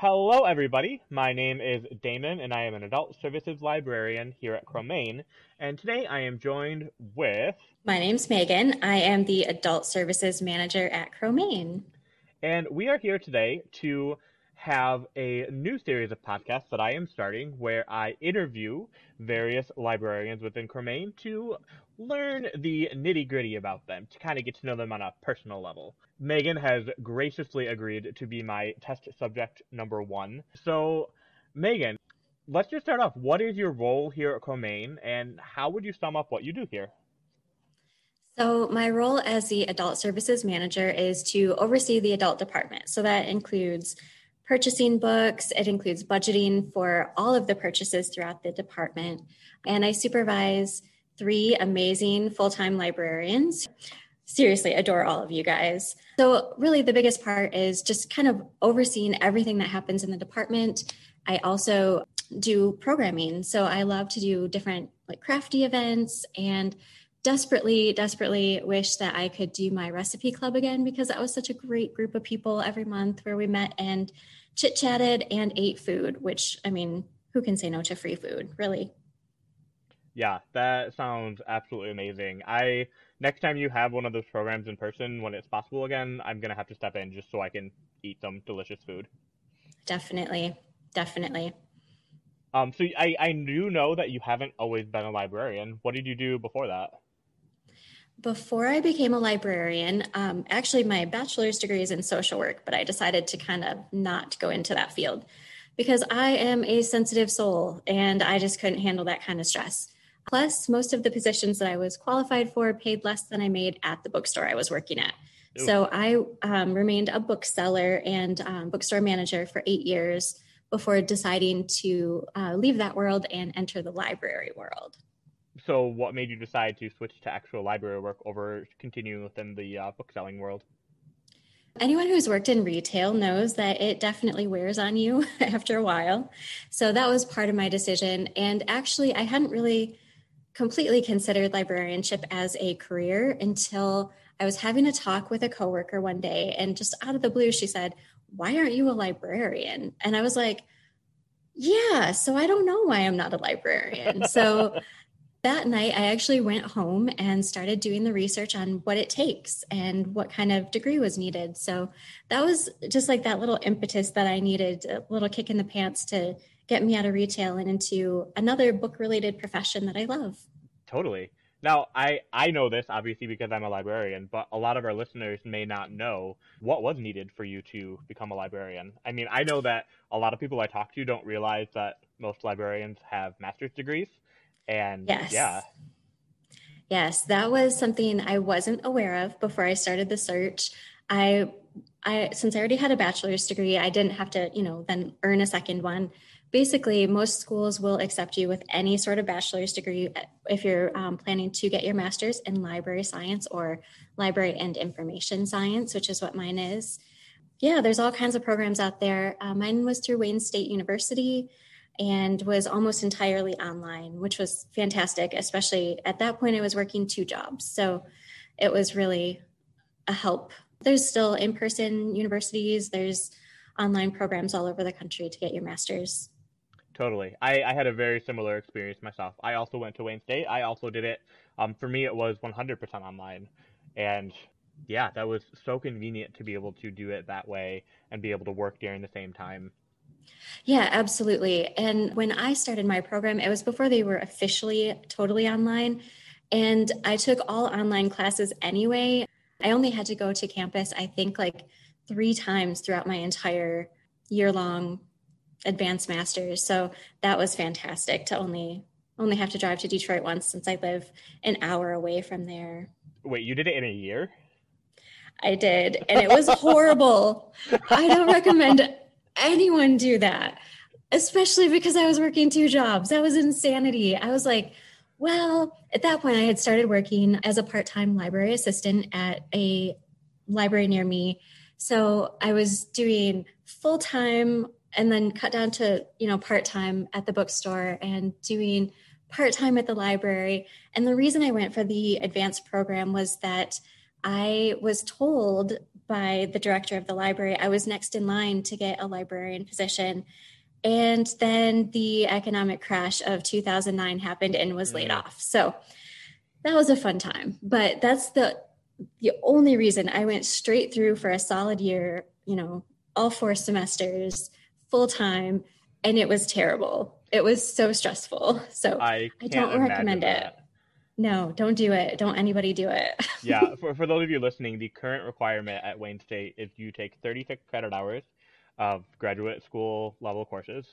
Hello, everybody. My name is Damon, and I am an adult services librarian here at Cromaine. And today I am joined with. My name's Megan. I am the adult services manager at Cromaine. And we are here today to have a new series of podcasts that I am starting where I interview various librarians within Cromaine to learn the nitty gritty about them, to kind of get to know them on a personal level. Megan has graciously agreed to be my test subject number one. So, Megan, let's just start off. What is your role here at Cromaine, and how would you sum up what you do here? So, my role as the adult services manager is to oversee the adult department. So, that includes purchasing books, it includes budgeting for all of the purchases throughout the department. And I supervise three amazing full time librarians. Seriously, adore all of you guys. So, really, the biggest part is just kind of overseeing everything that happens in the department. I also do programming. So, I love to do different like crafty events and desperately, desperately wish that I could do my recipe club again because that was such a great group of people every month where we met and chit chatted and ate food, which, I mean, who can say no to free food, really? Yeah, that sounds absolutely amazing. I next time you have one of those programs in person when it's possible again, I'm gonna have to step in just so I can eat some delicious food. Definitely, definitely. Um, so I I do know that you haven't always been a librarian. What did you do before that? Before I became a librarian, um, actually, my bachelor's degree is in social work, but I decided to kind of not go into that field because I am a sensitive soul and I just couldn't handle that kind of stress. Plus, most of the positions that I was qualified for paid less than I made at the bookstore I was working at. Ooh. So I um, remained a bookseller and um, bookstore manager for eight years before deciding to uh, leave that world and enter the library world so what made you decide to switch to actual library work over continuing within the uh, bookselling world? Anyone who's worked in retail knows that it definitely wears on you after a while. So that was part of my decision. And actually, I hadn't really completely considered librarianship as a career until I was having a talk with a coworker one day. And just out of the blue, she said, Why aren't you a librarian? And I was like, Yeah, so I don't know why I'm not a librarian. So that night, I actually went home and started doing the research on what it takes and what kind of degree was needed. So that was just like that little impetus that I needed, a little kick in the pants to get me out of retail and into another book related profession that I love. Totally. Now, I, I know this obviously because I'm a librarian, but a lot of our listeners may not know what was needed for you to become a librarian. I mean, I know that a lot of people I talk to don't realize that most librarians have master's degrees. And yes. yeah. Yes, that was something I wasn't aware of before I started the search. I I since I already had a bachelor's degree, I didn't have to, you know, then earn a second one. Basically, most schools will accept you with any sort of bachelor's degree if you're um, planning to get your master's in library science or library and information science, which is what mine is. Yeah, there's all kinds of programs out there. Uh, mine was through Wayne State University and was almost entirely online, which was fantastic, especially at that point I was working two jobs. So it was really a help. There's still in person universities, there's online programs all over the country to get your master's. Totally. I, I had a very similar experience myself. I also went to Wayne State. I also did it. Um, for me, it was 100% online. And yeah, that was so convenient to be able to do it that way and be able to work during the same time yeah, absolutely. And when I started my program, it was before they were officially totally online. And I took all online classes anyway. I only had to go to campus, I think, like three times throughout my entire year long advanced masters. So that was fantastic to only only have to drive to Detroit once since I live an hour away from there. Wait, you did it in a year? I did, and it was horrible. I don't recommend anyone do that, especially because I was working two jobs. That was insanity. I was like, well, at that point, I had started working as a part time library assistant at a library near me. So I was doing full time and then cut down to, you know, part time at the bookstore and doing part time at the library. And the reason I went for the advanced program was that I was told by the director of the library. I was next in line to get a librarian position. And then the economic crash of 2009 happened and was laid mm. off. So that was a fun time. But that's the the only reason I went straight through for a solid year, you know, all four semesters, full time, and it was terrible. It was so stressful. So I, I don't recommend that. No, don't do it. Don't anybody do it. yeah, for, for those of you listening, the current requirement at Wayne State is you take 36 credit hours of graduate school level courses,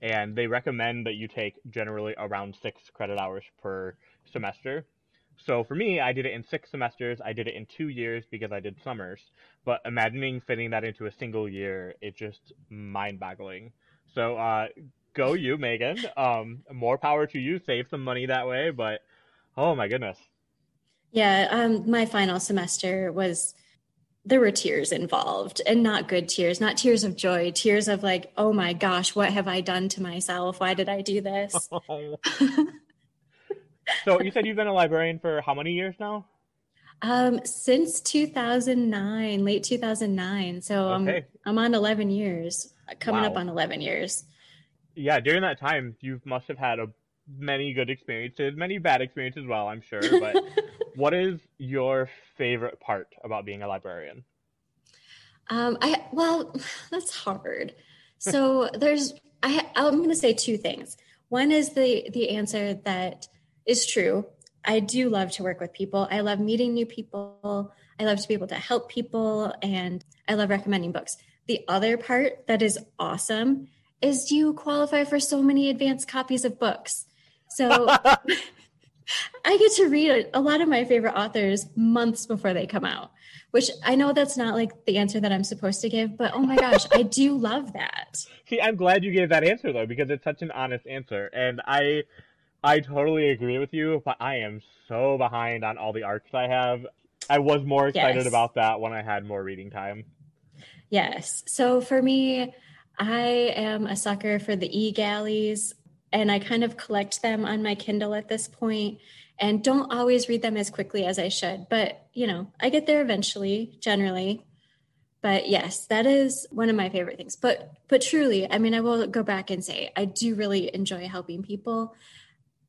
and they recommend that you take generally around six credit hours per semester. So for me, I did it in six semesters. I did it in two years because I did summers. But imagining fitting that into a single year, it's just mind-boggling. So uh, go you, Megan. Um, more power to you. Save some money that way. But oh my goodness. Yeah, um, my final semester was there were tears involved and not good tears, not tears of joy, tears of like, oh my gosh, what have I done to myself? Why did I do this? so you said you've been a librarian for how many years now? Um, since 2009, late 2009. So okay. I'm, I'm on 11 years, coming wow. up on 11 years. Yeah, during that time, you must have had a many good experiences, many bad experiences as well, I'm sure. But what is your favorite part about being a librarian? Um, I well, that's hard. So there's I I'm going to say two things. One is the the answer that is true. I do love to work with people. I love meeting new people. I love to be able to help people and I love recommending books. The other part that is awesome is you qualify for so many advanced copies of books. So I get to read a, lot of my favorite authors months before they come out, which I know that's not like the answer that I'm supposed to give, but oh my gosh, I do love that. See, I'm glad you gave that answer though, because it's such an honest answer. And I I totally agree with you, but I am so behind on all the arcs I have. I was more excited yes. about that when I had more reading time. Yes. So for me, I am a sucker for the e galleys and I kind of collect them on my Kindle at this point and don't always read them as quickly as I should. But, you know, I get there eventually, generally. But yes, that is one of my favorite things. But but truly, I mean, I will go back and say I do really enjoy helping people.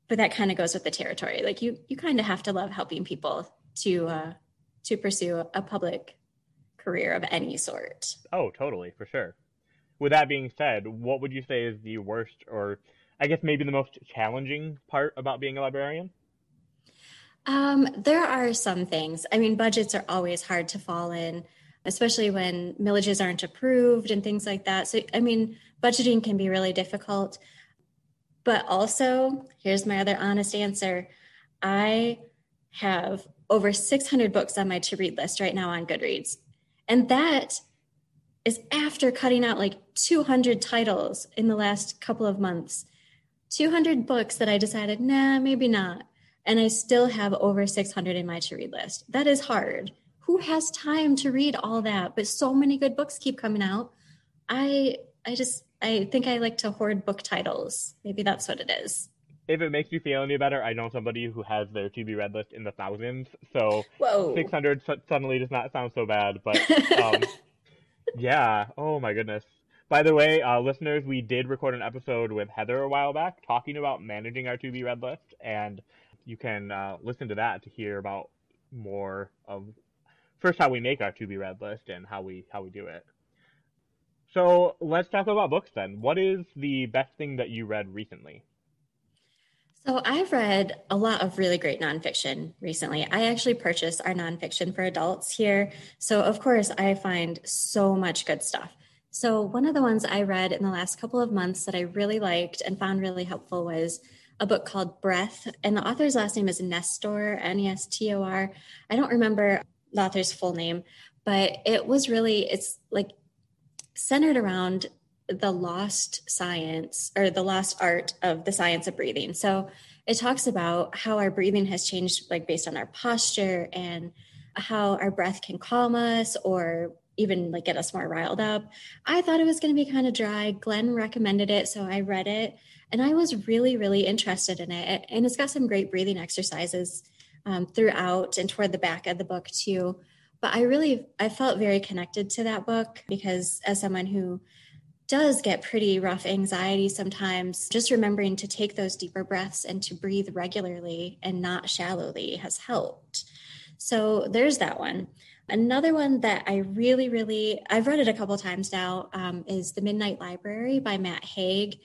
But that kind of goes with the territory. Like you you kind of have to love helping people to uh to pursue a public career of any sort. Oh, totally, for sure. With that being said, what would you say is the worst or I guess maybe the most challenging part about being a librarian? Um, there are some things. I mean, budgets are always hard to fall in, especially when millages aren't approved and things like that. So, I mean, budgeting can be really difficult. But also, here's my other honest answer I have over 600 books on my to read list right now on Goodreads. And that is after cutting out like 200 titles in the last couple of months. 200 books that I decided, nah, maybe not. And I still have over 600 in my to read list. That is hard. Who has time to read all that? But so many good books keep coming out. I I just I think I like to hoard book titles. Maybe that's what it is. If it makes you feel any better, I know somebody who has their to be read list in the thousands. So Whoa. 600 suddenly does not sound so bad. But um, yeah, oh my goodness. By the way, uh, listeners, we did record an episode with Heather a while back talking about managing our to be read list, and you can uh, listen to that to hear about more of first how we make our to be read list and how we how we do it. So let's talk about books then. What is the best thing that you read recently? So I've read a lot of really great nonfiction recently. I actually purchased our nonfiction for adults here. So of course I find so much good stuff. So, one of the ones I read in the last couple of months that I really liked and found really helpful was a book called Breath. And the author's last name is Nestor, N E S T O R. I don't remember the author's full name, but it was really, it's like centered around the lost science or the lost art of the science of breathing. So, it talks about how our breathing has changed, like based on our posture and how our breath can calm us or even like get us more riled up. I thought it was going to be kind of dry. Glenn recommended it, so I read it and I was really, really interested in it. And it's got some great breathing exercises um, throughout and toward the back of the book too. But I really I felt very connected to that book because as someone who does get pretty rough anxiety sometimes, just remembering to take those deeper breaths and to breathe regularly and not shallowly has helped. So there's that one. Another one that I really, really, I've read it a couple times now, um, is The Midnight Library by Matt Haig.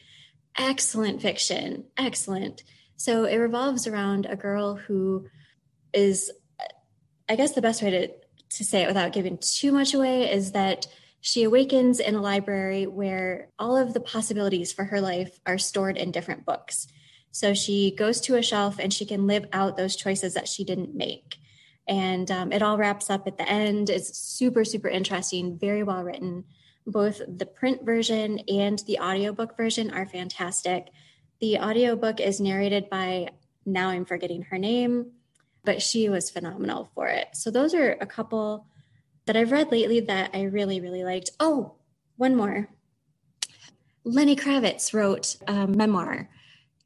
Excellent fiction, excellent. So it revolves around a girl who is, I guess the best way to, to say it without giving too much away is that she awakens in a library where all of the possibilities for her life are stored in different books. So she goes to a shelf and she can live out those choices that she didn't make. And um, it all wraps up at the end. It's super, super interesting, very well written. Both the print version and the audiobook version are fantastic. The audiobook is narrated by, now I'm forgetting her name, but she was phenomenal for it. So those are a couple that I've read lately that I really, really liked. Oh, one more. Lenny Kravitz wrote a memoir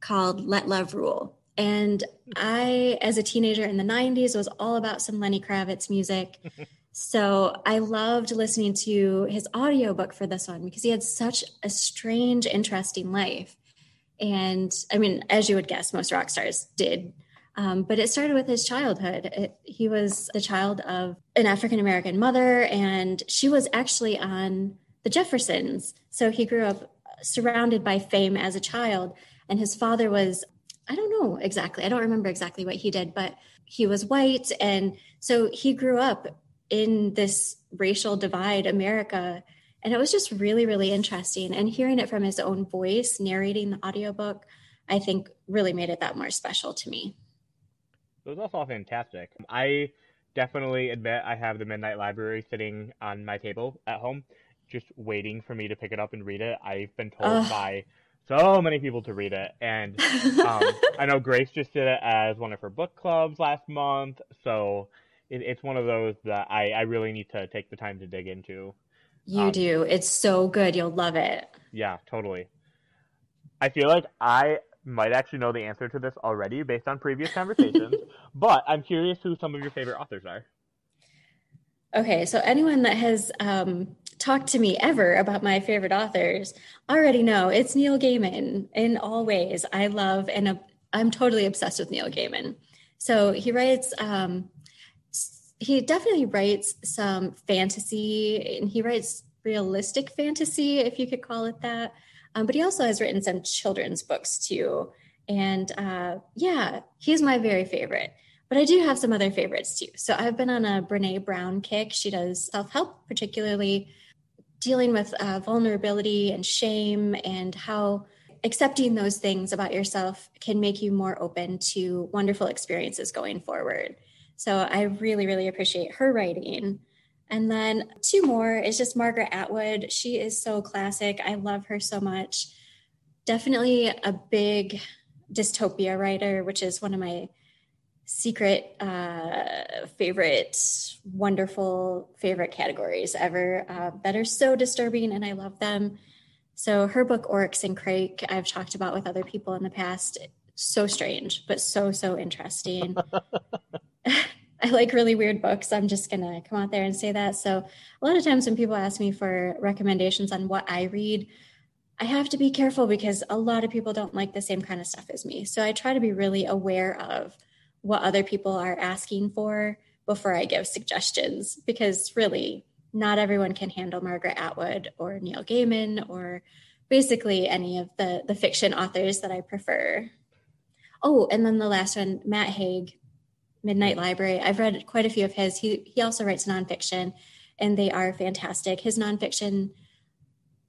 called Let Love Rule. And I, as a teenager in the 90s, was all about some Lenny Kravitz music. so I loved listening to his audiobook for this one because he had such a strange, interesting life. And I mean, as you would guess, most rock stars did um, but it started with his childhood. It, he was the child of an African American mother, and she was actually on the Jeffersons. So he grew up surrounded by fame as a child. And his father was, I don't know exactly, I don't remember exactly what he did, but he was white. And so he grew up in this racial divide America. And it was just really, really interesting. And hearing it from his own voice, narrating the audiobook, I think really made it that more special to me. Those was all fantastic. I definitely admit I have the Midnight Library sitting on my table at home, just waiting for me to pick it up and read it. I've been told by so many people to read it, and um, I know Grace just did it as one of her book clubs last month, so it, it's one of those that I, I really need to take the time to dig into. You um, do. It's so good. You'll love it. Yeah, totally. I feel like I might actually know the answer to this already based on previous conversations, but I'm curious who some of your favorite authors are. Okay, so anyone that has um, talked to me ever about my favorite authors already know it's Neil Gaiman in all ways. I love and uh, I'm totally obsessed with Neil Gaiman. So he writes, um, he definitely writes some fantasy and he writes realistic fantasy, if you could call it that. Um, but he also has written some children's books too. And uh, yeah, he's my very favorite. But I do have some other favorites too. So I've been on a Brene Brown kick. She does self help, particularly dealing with uh, vulnerability and shame and how accepting those things about yourself can make you more open to wonderful experiences going forward. So I really, really appreciate her writing. And then two more is just Margaret Atwood. She is so classic. I love her so much. Definitely a big dystopia writer, which is one of my secret uh, favorite, wonderful favorite categories ever uh, that are so disturbing and I love them. So her book Oryx and Crake, I've talked about with other people in the past. So strange, but so so interesting. I like really weird books. I'm just going to come out there and say that. So, a lot of times when people ask me for recommendations on what I read, I have to be careful because a lot of people don't like the same kind of stuff as me. So, I try to be really aware of what other people are asking for before I give suggestions because really, not everyone can handle Margaret Atwood or Neil Gaiman or basically any of the the fiction authors that I prefer. Oh, and then the last one, Matt Haig. Midnight Library. I've read quite a few of his. He he also writes nonfiction, and they are fantastic. His nonfiction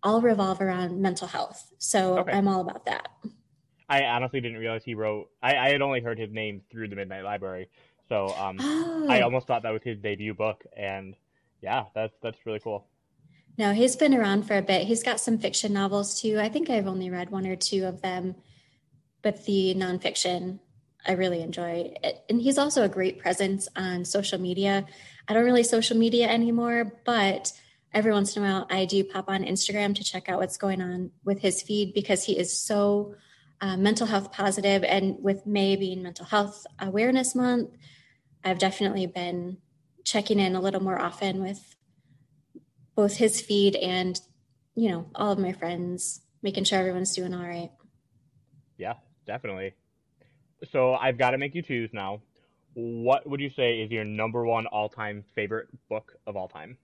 all revolve around mental health, so okay. I'm all about that. I honestly didn't realize he wrote. I, I had only heard his name through the Midnight Library, so um, oh. I almost thought that was his debut book, and yeah, that's that's really cool. No, he's been around for a bit. He's got some fiction novels too. I think I've only read one or two of them, but the nonfiction I really enjoy it. And he's also a great presence on social media. I don't really social media anymore, but every once in a while I do pop on Instagram to check out what's going on with his feed because he is so uh, mental health. And with May being Mental Health Awareness Month, I've definitely been checking in a little more often with both his feed and, you know, all of my friends, making sure everyone's doing all right. Yeah, definitely. So I've got to make you choose now. What would you say is your number one all time favorite book of all time?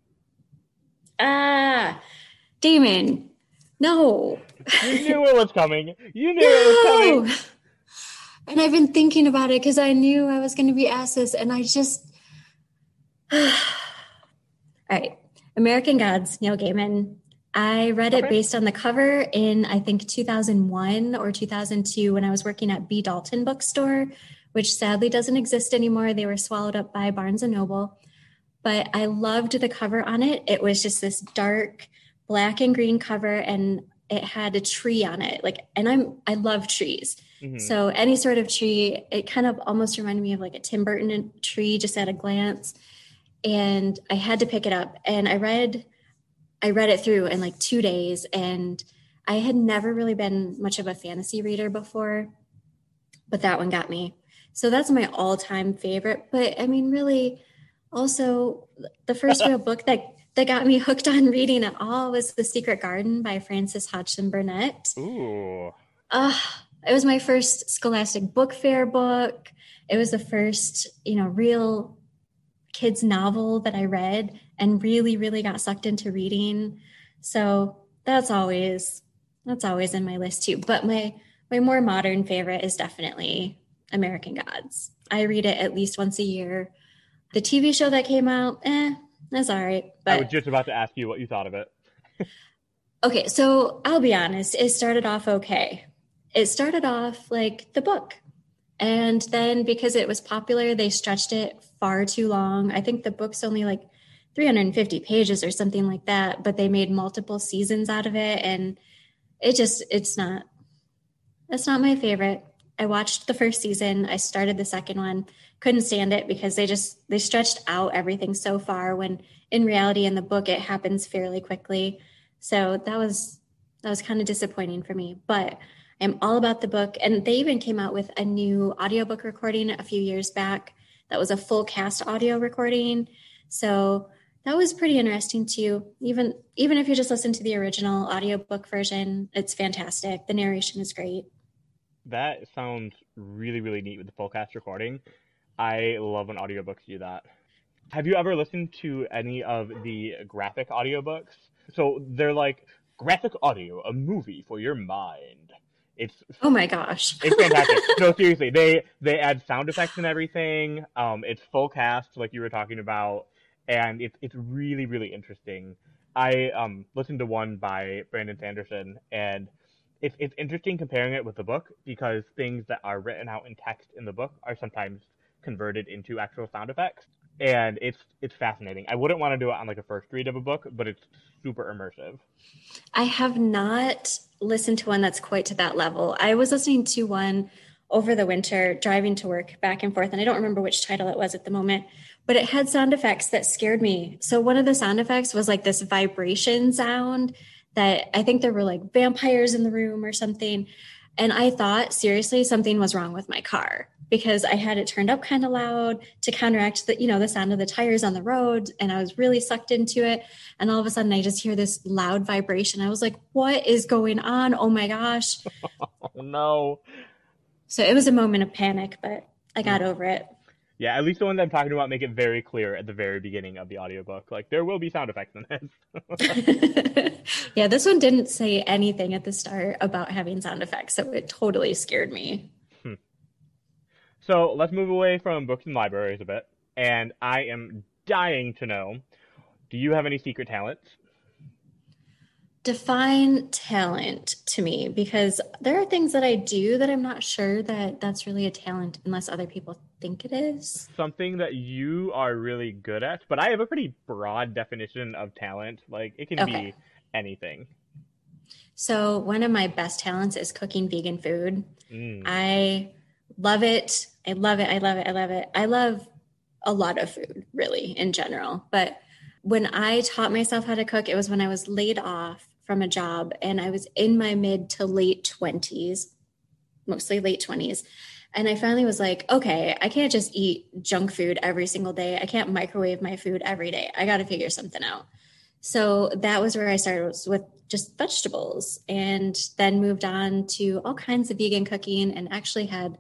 Ah, Damon, no. You knew it was coming. You knew no! it was coming. And I've been thinking about it because I knew I was going to be asked this, and I just. all right. American Gods, Neil Gaiman. I read it based on the cover in, I think, 2001 or 2002 when I was working at B. Dalton Bookstore, which sadly doesn't exist anymore. They were swallowed up by Barnes and Noble. But I loved the cover on it. It was just this dark black and green cover, and it had a tree on it. Like, and I'm, I love trees. Mm-hmm. So any sort of tree, it kind of almost reminded me of like a Tim Burton tree just at a glance. And I had to pick it up and I read I read it through in like 2 days and I had never really been much of a fantasy reader before, but that one got me. So that's my all-time favorite, but I mean really also the first real book that that got me hooked on reading at all was The Secret Garden by Frances Hodgson Burnett. Ooh. Uh, it was my first Scholastic Book Fair book. It was the first, you know, real kids novel that I read and really, really got sucked into reading. So that's always that's always in my list too. But my my more modern favorite is definitely American Gods. I read it at least once a year. The TV show that came out, eh, that's all right. But I was just about to ask you what you thought of it. okay, so I'll be honest, it started off okay it started off like the book. And then because it was popular, they stretched it far too long. I think the book's only like 350 pages or something like that, but they made multiple seasons out of it. And it just, it's not, it's not my favorite. I watched the first season. I started the second one. Couldn't stand it because they just, they stretched out everything so far when in reality in the book it happens fairly quickly. So that was, that was kind of disappointing for me. But I'm all about the book. And they even came out with a new audiobook recording a few years back that was a full cast audio recording. So that was pretty interesting too. Even even if you just listen to the original audiobook version, it's fantastic. The narration is great. That sounds really, really neat with the full cast recording. I love when audiobooks do that. Have you ever listened to any of the graphic audiobooks? So they're like graphic audio, a movie for your mind. It's oh my gosh, it's fantastic. no, seriously, they they add sound effects and everything. Um, it's full cast, like you were talking about, and it's it's really really interesting. I um listened to one by Brandon Sanderson, and it's it's interesting comparing it with the book because things that are written out in text in the book are sometimes converted into actual sound effects and it's it's fascinating. I wouldn't want to do it on like a first read of a book, but it's super immersive. I have not listened to one that's quite to that level. I was listening to one over the winter driving to work back and forth and I don't remember which title it was at the moment, but it had sound effects that scared me. So one of the sound effects was like this vibration sound that I think there were like vampires in the room or something. And I thought seriously something was wrong with my car because I had it turned up kind of loud to counteract the, you know, the sound of the tires on the road. And I was really sucked into it. And all of a sudden I just hear this loud vibration. I was like, what is going on? Oh my gosh. oh no. So it was a moment of panic, but I got mm. over it. Yeah, at least the ones I'm talking about make it very clear at the very beginning of the audiobook. Like there will be sound effects in this. yeah, this one didn't say anything at the start about having sound effects, so it totally scared me. Hmm. So let's move away from books and libraries a bit. And I am dying to know do you have any secret talents? Define talent to me because there are things that I do that I'm not sure that that's really a talent unless other people think it is. Something that you are really good at, but I have a pretty broad definition of talent. Like it can okay. be anything. So, one of my best talents is cooking vegan food. Mm. I love it. I love it. I love it. I love it. I love a lot of food, really, in general. But when I taught myself how to cook, it was when I was laid off from a job and I was in my mid to late 20s, mostly late 20s. And I finally was like, okay, I can't just eat junk food every single day. I can't microwave my food every day. I got to figure something out. So that was where I started with just vegetables and then moved on to all kinds of vegan cooking and actually had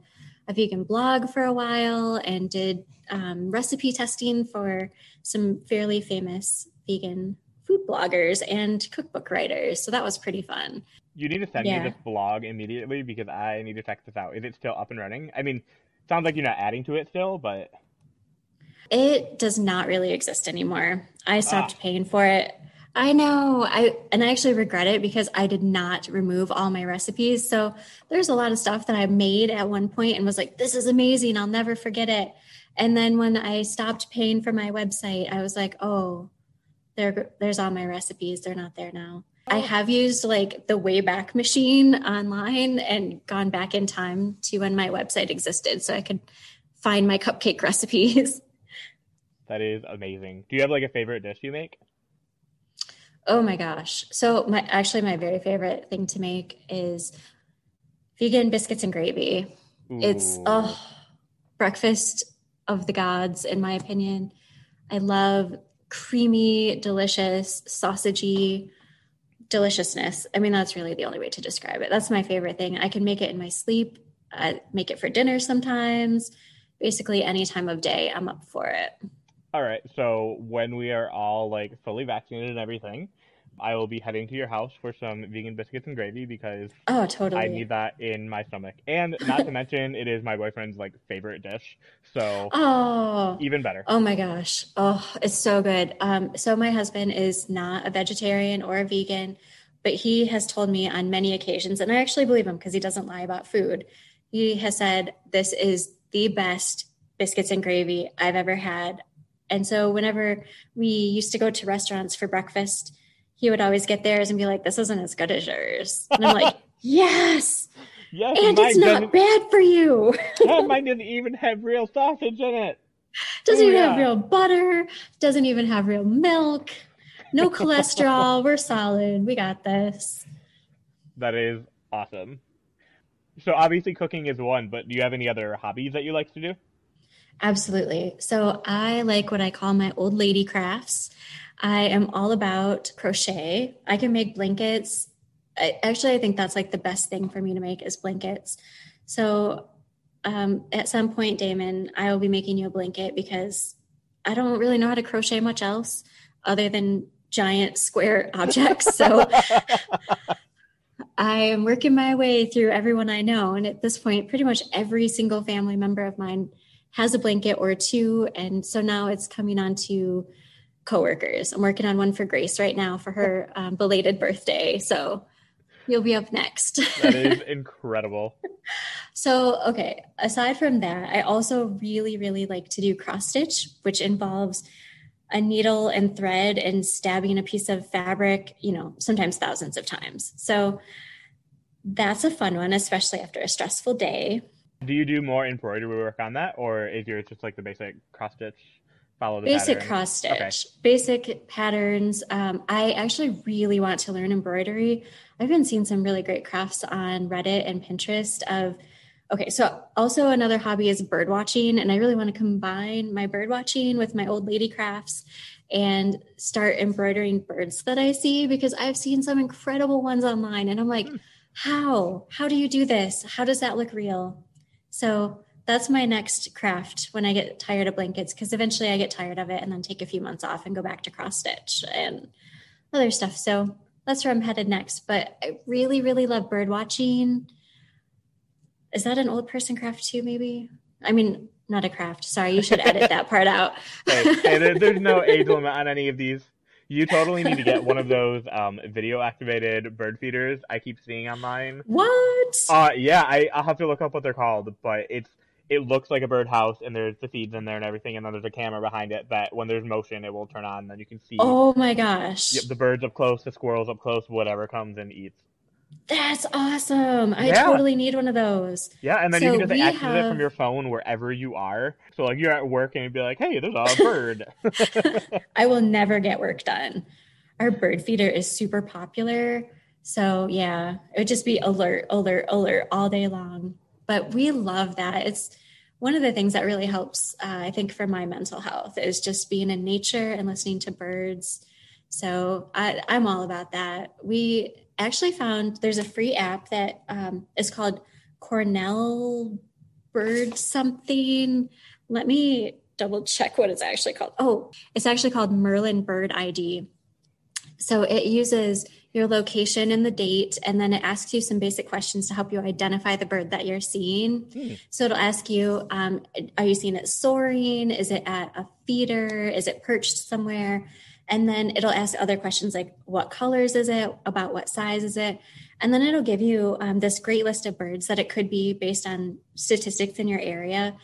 a vegan blog for a while and did um, recipe testing for some fairly famous vegan food bloggers and cookbook writers. So that was pretty fun. You need to send yeah. me this blog immediately because I need to check this out. Is it still up and running? I mean, sounds like you're not adding to it still, but it does not really exist anymore. I stopped ah. paying for it. I know. I and I actually regret it because I did not remove all my recipes. So there's a lot of stuff that I made at one point and was like, this is amazing. I'll never forget it. And then when I stopped paying for my website, I was like, oh, there there's all my recipes. They're not there now. I oh. have used like the Wayback Machine online and gone back in time to when my website existed so I could find my cupcake recipes. That is amazing. Do you have like a favorite dish you make? Oh my gosh. So my actually my very favorite thing to make is vegan biscuits and gravy. Ooh. It's oh breakfast of the gods in my opinion. I love creamy, delicious, sausagey deliciousness. I mean, that's really the only way to describe it. That's my favorite thing. I can make it in my sleep. I make it for dinner sometimes. Basically, any time of day, I'm up for it. All right. So when we are all like fully vaccinated and everything, I will be heading to your house for some vegan biscuits and gravy because oh, totally, I need that in my stomach. And not to mention, it is my boyfriend's like favorite dish, so oh, even better. Oh my gosh, oh, it's so good. Um, so my husband is not a vegetarian or a vegan, but he has told me on many occasions, and I actually believe him because he doesn't lie about food. He has said this is the best biscuits and gravy I've ever had. And so whenever we used to go to restaurants for breakfast he would always get theirs and be like, "This isn't as good as yours," and I'm like, "Yes." Yes, and it's not bad for you. yeah, mine didn't even have real sausage in it. Doesn't oh, even yeah. have real butter. Doesn't even have real milk. No cholesterol. We're solid. We got this. That is awesome. So obviously cooking is one, but do you have any other hobbies that you like to do? Absolutely. So I like what I call my old lady crafts. I am all about crochet. I can make blankets. I, actually, I think that's like the best thing for me to make is blankets. So um, at some point, Damon, I will be making you a blanket because I don't really know how to crochet much else other than giant square objects. So I am working my way through everyone I know. And at this point, pretty much every single family member of mine has a blanket or two. And so now it's coming on to coworkers. I'm working on one for Grace right now for her um, belated birthday. So you'll be up next. that is incredible. so, okay, aside from that, I also really, really like to do cross stitch, which involves a needle and thread and stabbing a piece of fabric, you know, sometimes thousands of times. So that's a fun one, especially after a stressful day. Do you do more embroidery work on that, or is yours just like the basic cross stitch? Follow the basic pattern. cross stitch, okay. basic patterns. Um, I actually really want to learn embroidery. I've been seeing some really great crafts on Reddit and Pinterest of okay so also another hobby is bird watching and i really want to combine my bird watching with my old lady crafts and start embroidering birds that i see because i've seen some incredible ones online and i'm like hmm. how how do you do this how does that look real so that's my next craft when I get tired of blankets because eventually I get tired of it and then take a few months off and go back to cross stitch and other stuff. So that's where I'm headed next. But I really, really love bird watching. Is that an old person craft too, maybe? I mean, not a craft. Sorry, you should edit that part out. hey, hey there, there's no age limit on any of these. You totally need to get one of those um, video activated bird feeders I keep seeing online. What? Uh, yeah, I, I'll have to look up what they're called, but it's it looks like a birdhouse and there's the feeds in there and everything and then there's a camera behind it that when there's motion it will turn on and then you can see oh my gosh. Yep, the birds up close the squirrels up close whatever comes and eats. That's awesome. I yeah. totally need one of those. Yeah and then so you can just access have... it from your phone wherever you are. So like you're at work and you'd be like hey there's a bird. I will never get work done. Our bird feeder is super popular. So yeah it would just be alert alert alert all day long. But we love that. It's one of the things that really helps, uh, I think, for my mental health is just being in nature and listening to birds. So I, I'm all about that. We actually found there's a free app that um, is called Cornell Bird something. Let me double check what it's actually called. Oh, it's actually called Merlin Bird ID. So it uses your location and the date, and then it asks you some basic questions to help you identify the bird that you're seeing. Hmm. So it'll ask you, um, are you seeing it soaring? Is it at a feeder? Is it perched somewhere? And then it'll ask other questions like, what colors is it? About what size is it? And then it'll give you um, this great list of birds that it could be based on statistics in your area.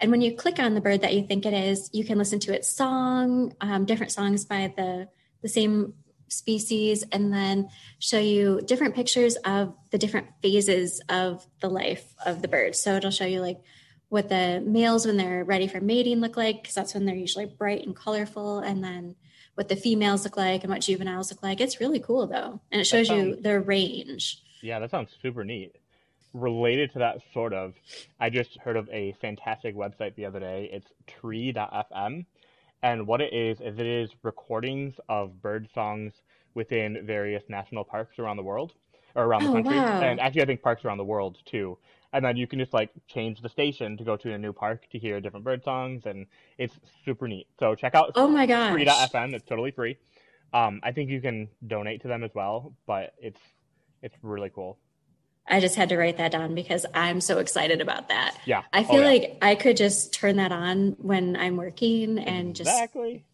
And when you click on the bird that you think it is, you can listen to its song, um, different songs by the the same species and then show you different pictures of the different phases of the life of the bird. So it'll show you like what the males when they're ready for mating look like because that's when they're usually bright and colorful and then what the females look like and what juveniles look like. It's really cool though. And it shows sounds, you their range. Yeah, that sounds super neat. Related to that sort of, I just heard of a fantastic website the other day. It's tree.fm and what it is, is it is recordings of bird songs within various national parks around the world or around the oh, country. Wow. And actually, I think parks around the world too. And then you can just like change the station to go to a new park to hear different bird songs, and it's super neat. So check out oh my gosh tree.fm. It's totally free. Um, I think you can donate to them as well, but it's it's really cool. I just had to write that down because I'm so excited about that. Yeah. I oh, feel oh, yeah. like I could just turn that on when I'm working and just Exactly.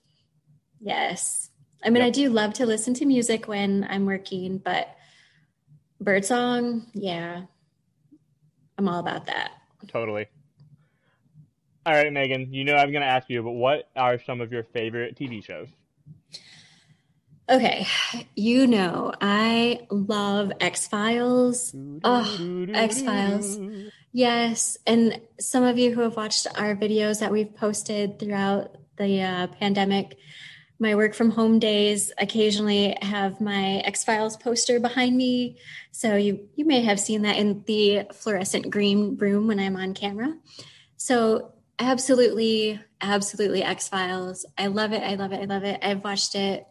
Yes. I mean, yep. I do love to listen to music when I'm working, but birdsong, yeah. I'm all about that. Totally. All right, Megan, you know I'm going to ask you, but what are some of your favorite TV shows? Okay, you know, I love X Files. Oh, X Files. Yes. And some of you who have watched our videos that we've posted throughout the uh, pandemic, my work from home days occasionally have my X Files poster behind me. So you, you may have seen that in the fluorescent green room when I'm on camera. So absolutely, absolutely X Files. I love it. I love it. I love it. I've watched it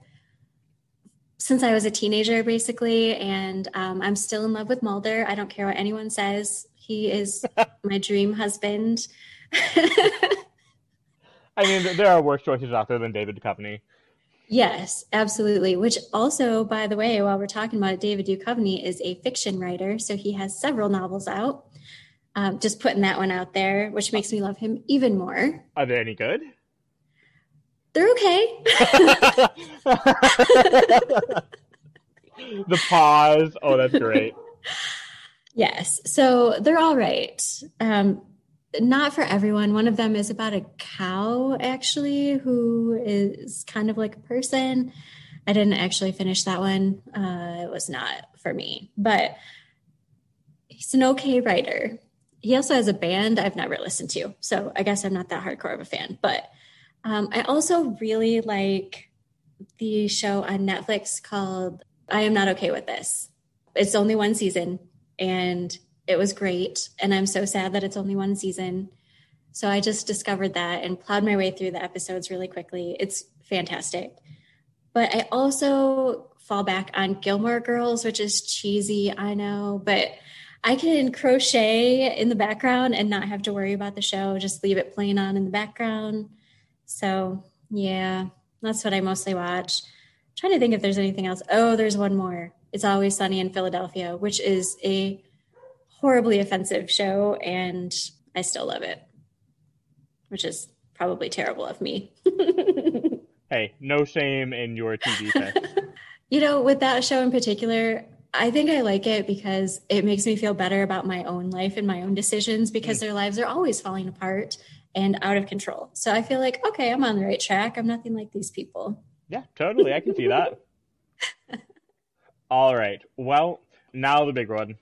since I was a teenager, basically, and um, I'm still in love with Mulder. I don't care what anyone says. He is my dream husband. I mean, there are worse choices out there than David Duchovny. Yes, absolutely. Which also, by the way, while we're talking about it, David Duchovny is a fiction writer, so he has several novels out. Um, just putting that one out there, which makes me love him even more. Are they any good? They're okay. the pause. Oh, that's great. Yes. So they're all right. Um, not for everyone. One of them is about a cow, actually, who is kind of like a person. I didn't actually finish that one. Uh, it was not for me, but he's an okay writer. He also has a band I've never listened to. So I guess I'm not that hardcore of a fan, but um, I also really like the show on Netflix called I Am Not Okay with This. It's only one season and it was great. And I'm so sad that it's only one season. So I just discovered that and plowed my way through the episodes really quickly. It's fantastic. But I also fall back on Gilmore Girls, which is cheesy, I know, but I can crochet in the background and not have to worry about the show, just leave it playing on in the background. So yeah, that's what I mostly watch. I'm trying to think if there's anything else. Oh, there's one more. It's always sunny in Philadelphia, which is a horribly offensive show, and I still love it, which is probably terrible of me. hey, no shame in your TV set. you know, with that show in particular, I think I like it because it makes me feel better about my own life and my own decisions because mm. their lives are always falling apart and out of control. So I feel like, okay, I'm on the right track. I'm nothing like these people. Yeah, totally. I can see that. All right. Well, now the big one.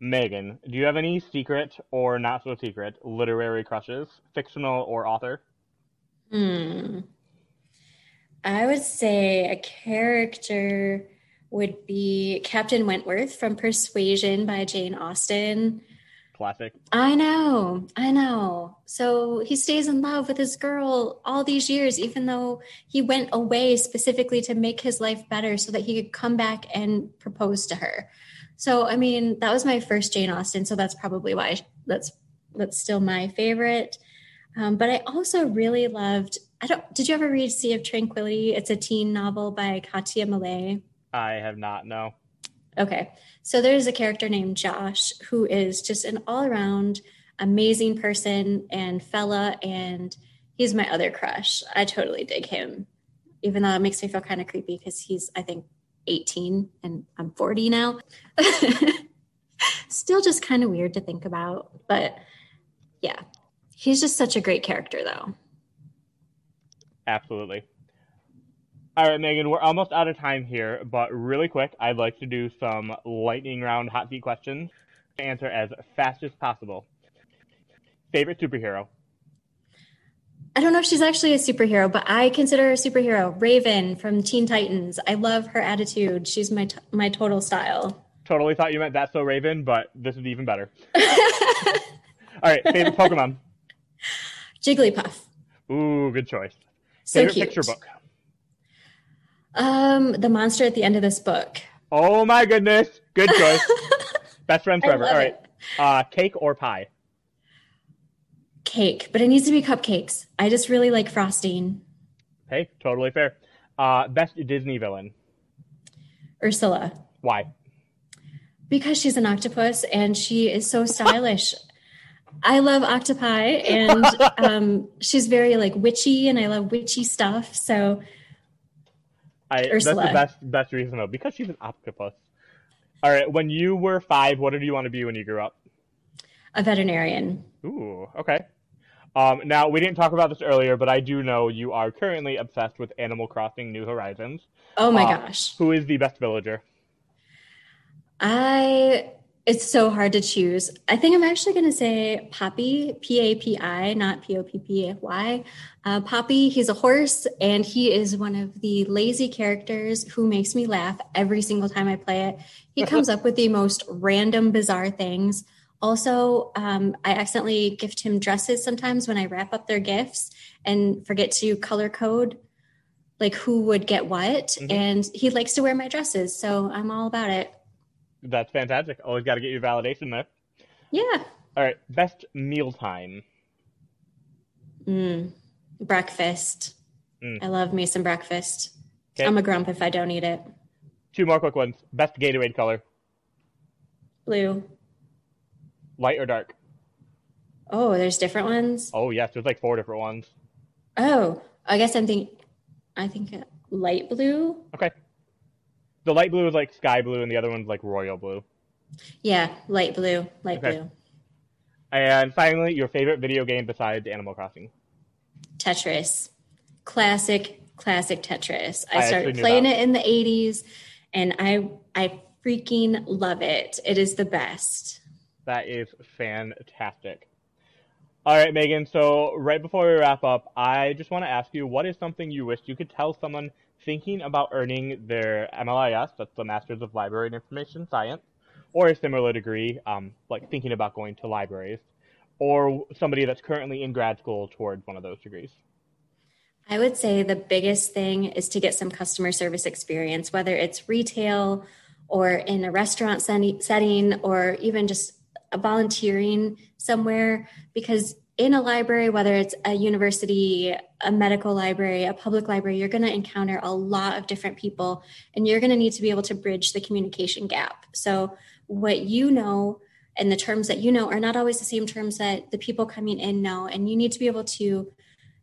Megan, do you have any secret or not so secret literary crushes, fictional or author? Hmm. I would say a character would be Captain Wentworth from Persuasion by Jane Austen. Classic. I know, I know. So he stays in love with his girl all these years, even though he went away specifically to make his life better so that he could come back and propose to her. So, I mean, that was my first Jane Austen, so that's probably why that's that's still my favorite. Um, but I also really loved. I don't. Did you ever read Sea of Tranquility? It's a teen novel by Katja Millay. I have not. No. Okay. So there's a character named Josh who is just an all around amazing person and fella, and he's my other crush. I totally dig him, even though it makes me feel kind of creepy because he's, I think, 18 and I'm 40 now. Still just kind of weird to think about. But yeah, he's just such a great character, though. Absolutely. All right, Megan, we're almost out of time here, but really quick, I'd like to do some lightning round hot seat questions to answer as fast as possible. Favorite superhero? I don't know if she's actually a superhero, but I consider her a superhero. Raven from Teen Titans. I love her attitude. She's my t- my total style. Totally thought you meant That's So Raven, but this is even better. All right, favorite Pokemon? Jigglypuff. Ooh, good choice. So favorite cute. picture book? Um, the monster at the end of this book. Oh my goodness. Good choice. Best friends I forever. All right. Uh, cake or pie? Cake, but it needs to be cupcakes. I just really like frosting. Hey, totally fair. Uh, best Disney villain? Ursula, Why? because she's an octopus and she is so stylish. I love octopi and um, she's very like witchy and I love witchy stuff. So I, Ursula. That's the best best reason though, because she's an octopus. All right. When you were five, what did you want to be when you grew up? a veterinarian. Ooh, okay. Um, now we didn't talk about this earlier, but I do know you are currently obsessed with Animal Crossing: New Horizons. Oh my Uh, gosh. Who is the best villager? I it's so hard to choose. I think I'm actually going to say Papi, P A P I, not P O P P Y. Uh, Papi, he's a horse, and he is one of the lazy characters who makes me laugh every single time I play it. He comes up with the most random, bizarre things. Also, um, I accidentally gift him dresses sometimes when I wrap up their gifts and forget to color code like who would get what. Mhm. And he likes to wear my dresses, so I'm all about it. That's fantastic. Always got to get your validation there. Yeah. All right. Best mealtime. Mm. Breakfast. Mm. I love me some breakfast. Okay. I'm a grump if I don't eat it. Two more quick ones. Best Gatorade color. Blue. Light or dark? Oh, there's different ones. Oh yes, there's like four different ones. Oh, I guess I'm thinking. I think uh, light blue. Okay. The light blue is like sky blue, and the other one's like royal blue. Yeah, light blue. Light Okay. blue. And finally, your favorite video game besides Animal Crossing. Tetris. Classic, classic Tetris. I, I started playing it in the 80s and I I freaking love it. It is the best. That is fantastic. All right, Megan. So right before we wrap up, I just want to ask you, what is something you wish you could tell someone thinking about earning their MLIS, that's the Masters of Library and Information Science, or a similar degree, um, like thinking about going to libraries, or somebody that's currently in grad school towards one of those degrees? I would say the biggest thing is to get some customer service experience, whether it's retail or in a restaurant setting setting or even just volunteering somewhere. Because in a library, whether it's a university, a medical library, a public library, you're going to encounter a lot of different people and you're going to need to be able to bridge the communication gap. So, what you know and the terms that you know are not always the same terms that the people coming in know. And you need to be able to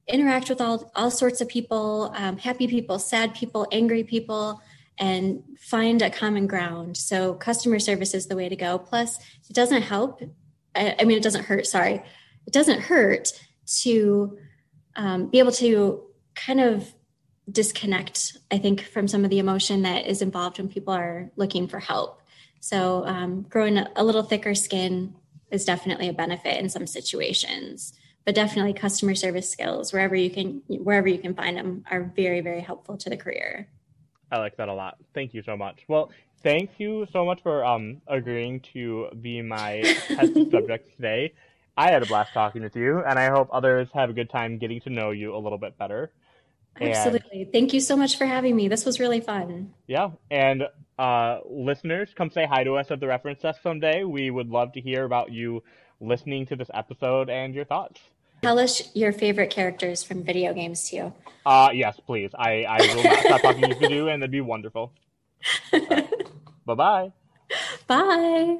interact with all all sorts of people um, happy people sad people angry people and find a common ground so customer service is the way to go plus it doesn't help i, I mean it doesn't hurt sorry it doesn't hurt to um, be able to kind of disconnect i think from some of the emotion that is involved when people are looking for help so um, growing a, little thicker skin is definitely a benefit in some situations but definitely customer service skills wherever you can wherever you can find them are very very helpful to the career I like that a lot. Thank you so much. Well, thank you so much for um agreeing to be my test subject today. I had a blast talking with you, and I hope others have a good time getting to know you a little bit better. Absolutely. And, Thank you so much for having me. This was really fun. Yeah. And uh, listeners, come say hi to us at the reference desk someday. We would love to hear about you listening to this episode and your thoughts. Tell us your favorite characters from video games too. Uh, yes, please. I, I will not stop talking to you, and that'd be wonderful. Right. Bye-bye. Bye.